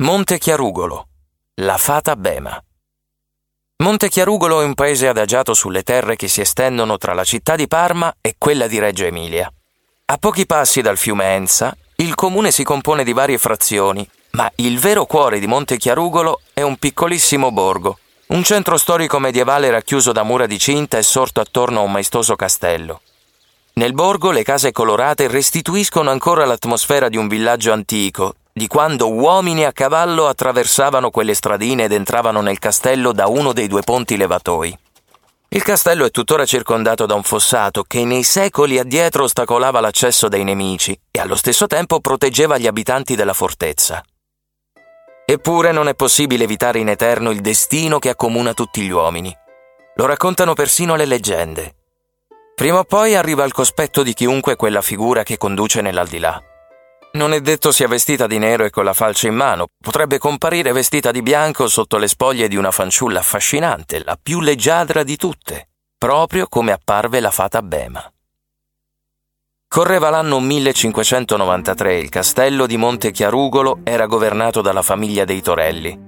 Monte Chiarugolo, la fata Bema. Monte Chiarugolo è un paese adagiato sulle terre che si estendono tra la città di Parma e quella di Reggio Emilia. A pochi passi dal fiume Enza, il comune si compone di varie frazioni, ma il vero cuore di Monte Chiarugolo è un piccolissimo borgo, un centro storico medievale racchiuso da mura di cinta e sorto attorno a un maestoso castello. Nel borgo le case colorate restituiscono ancora l'atmosfera di un villaggio antico, di quando uomini a cavallo attraversavano quelle stradine ed entravano nel castello da uno dei due ponti levatoi. Il castello è tuttora circondato da un fossato che nei secoli addietro ostacolava l'accesso dei nemici e allo stesso tempo proteggeva gli abitanti della fortezza. Eppure non è possibile evitare in eterno il destino che accomuna tutti gli uomini. Lo raccontano persino le leggende. Prima o poi arriva al cospetto di chiunque quella figura che conduce nell'aldilà. Non è detto sia vestita di nero e con la falce in mano, potrebbe comparire vestita di bianco sotto le spoglie di una fanciulla affascinante, la più leggiadra di tutte, proprio come apparve la fata Bema. Correva l'anno 1593, il castello di Monte Chiarugolo era governato dalla famiglia dei Torelli.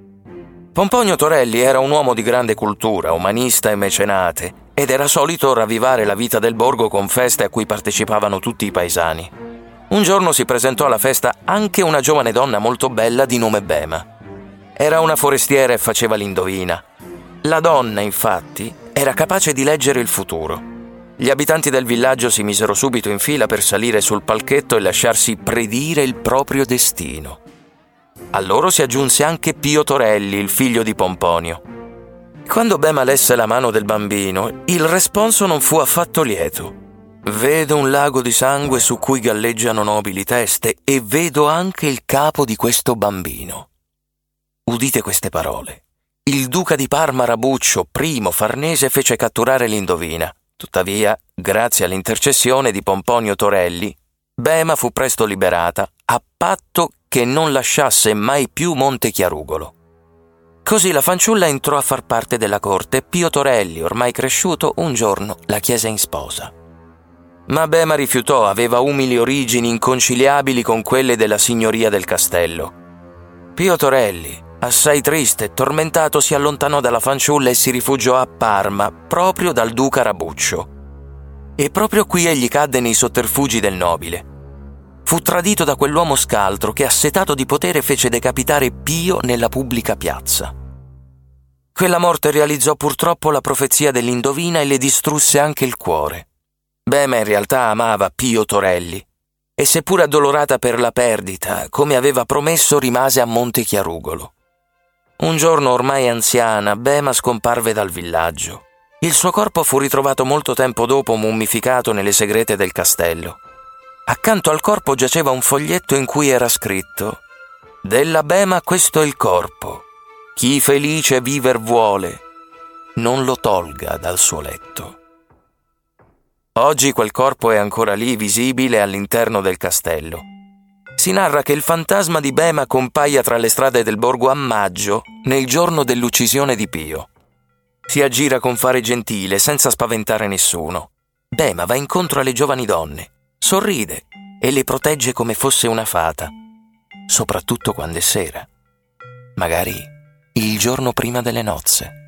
Pomponio Torelli era un uomo di grande cultura, umanista e mecenate, ed era solito ravvivare la vita del borgo con feste a cui partecipavano tutti i paesani. Un giorno si presentò alla festa anche una giovane donna molto bella di nome Bema. Era una forestiera e faceva l'indovina. La donna, infatti, era capace di leggere il futuro. Gli abitanti del villaggio si misero subito in fila per salire sul palchetto e lasciarsi predire il proprio destino. A loro si aggiunse anche Pio Torelli, il figlio di Pomponio. Quando Bema lesse la mano del bambino, il responso non fu affatto lieto. Vedo un lago di sangue su cui galleggiano nobili teste e vedo anche il capo di questo bambino. Udite queste parole. Il duca di Parma Rabuccio, primo farnese, fece catturare l'indovina. Tuttavia, grazie all'intercessione di Pomponio Torelli, Bema fu presto liberata, a patto che non lasciasse mai più Monte Chiarugolo. Così la fanciulla entrò a far parte della corte e Pio Torelli, ormai cresciuto, un giorno la chiese in sposa. Ma Bema rifiutò, aveva umili origini inconciliabili con quelle della signoria del castello. Pio Torelli, assai triste e tormentato, si allontanò dalla fanciulla e si rifugiò a Parma, proprio dal duca Rabuccio. E proprio qui egli cadde nei sotterfugi del nobile. Fu tradito da quell'uomo scaltro che, assetato di potere, fece decapitare Pio nella pubblica piazza. Quella morte realizzò purtroppo la profezia dell'indovina e le distrusse anche il cuore. Bema in realtà amava Pio Torelli e seppur addolorata per la perdita, come aveva promesso, rimase a Monte Chiarugolo. Un giorno ormai anziana, Bema scomparve dal villaggio. Il suo corpo fu ritrovato molto tempo dopo mummificato nelle segrete del castello. Accanto al corpo giaceva un foglietto in cui era scritto Della Bema questo è il corpo. Chi felice viver vuole, non lo tolga dal suo letto. Oggi quel corpo è ancora lì visibile all'interno del castello. Si narra che il fantasma di Bema compaia tra le strade del borgo a maggio, nel giorno dell'uccisione di Pio. Si aggira con fare gentile, senza spaventare nessuno. Bema va incontro alle giovani donne, sorride e le protegge come fosse una fata, soprattutto quando è sera. Magari il giorno prima delle nozze.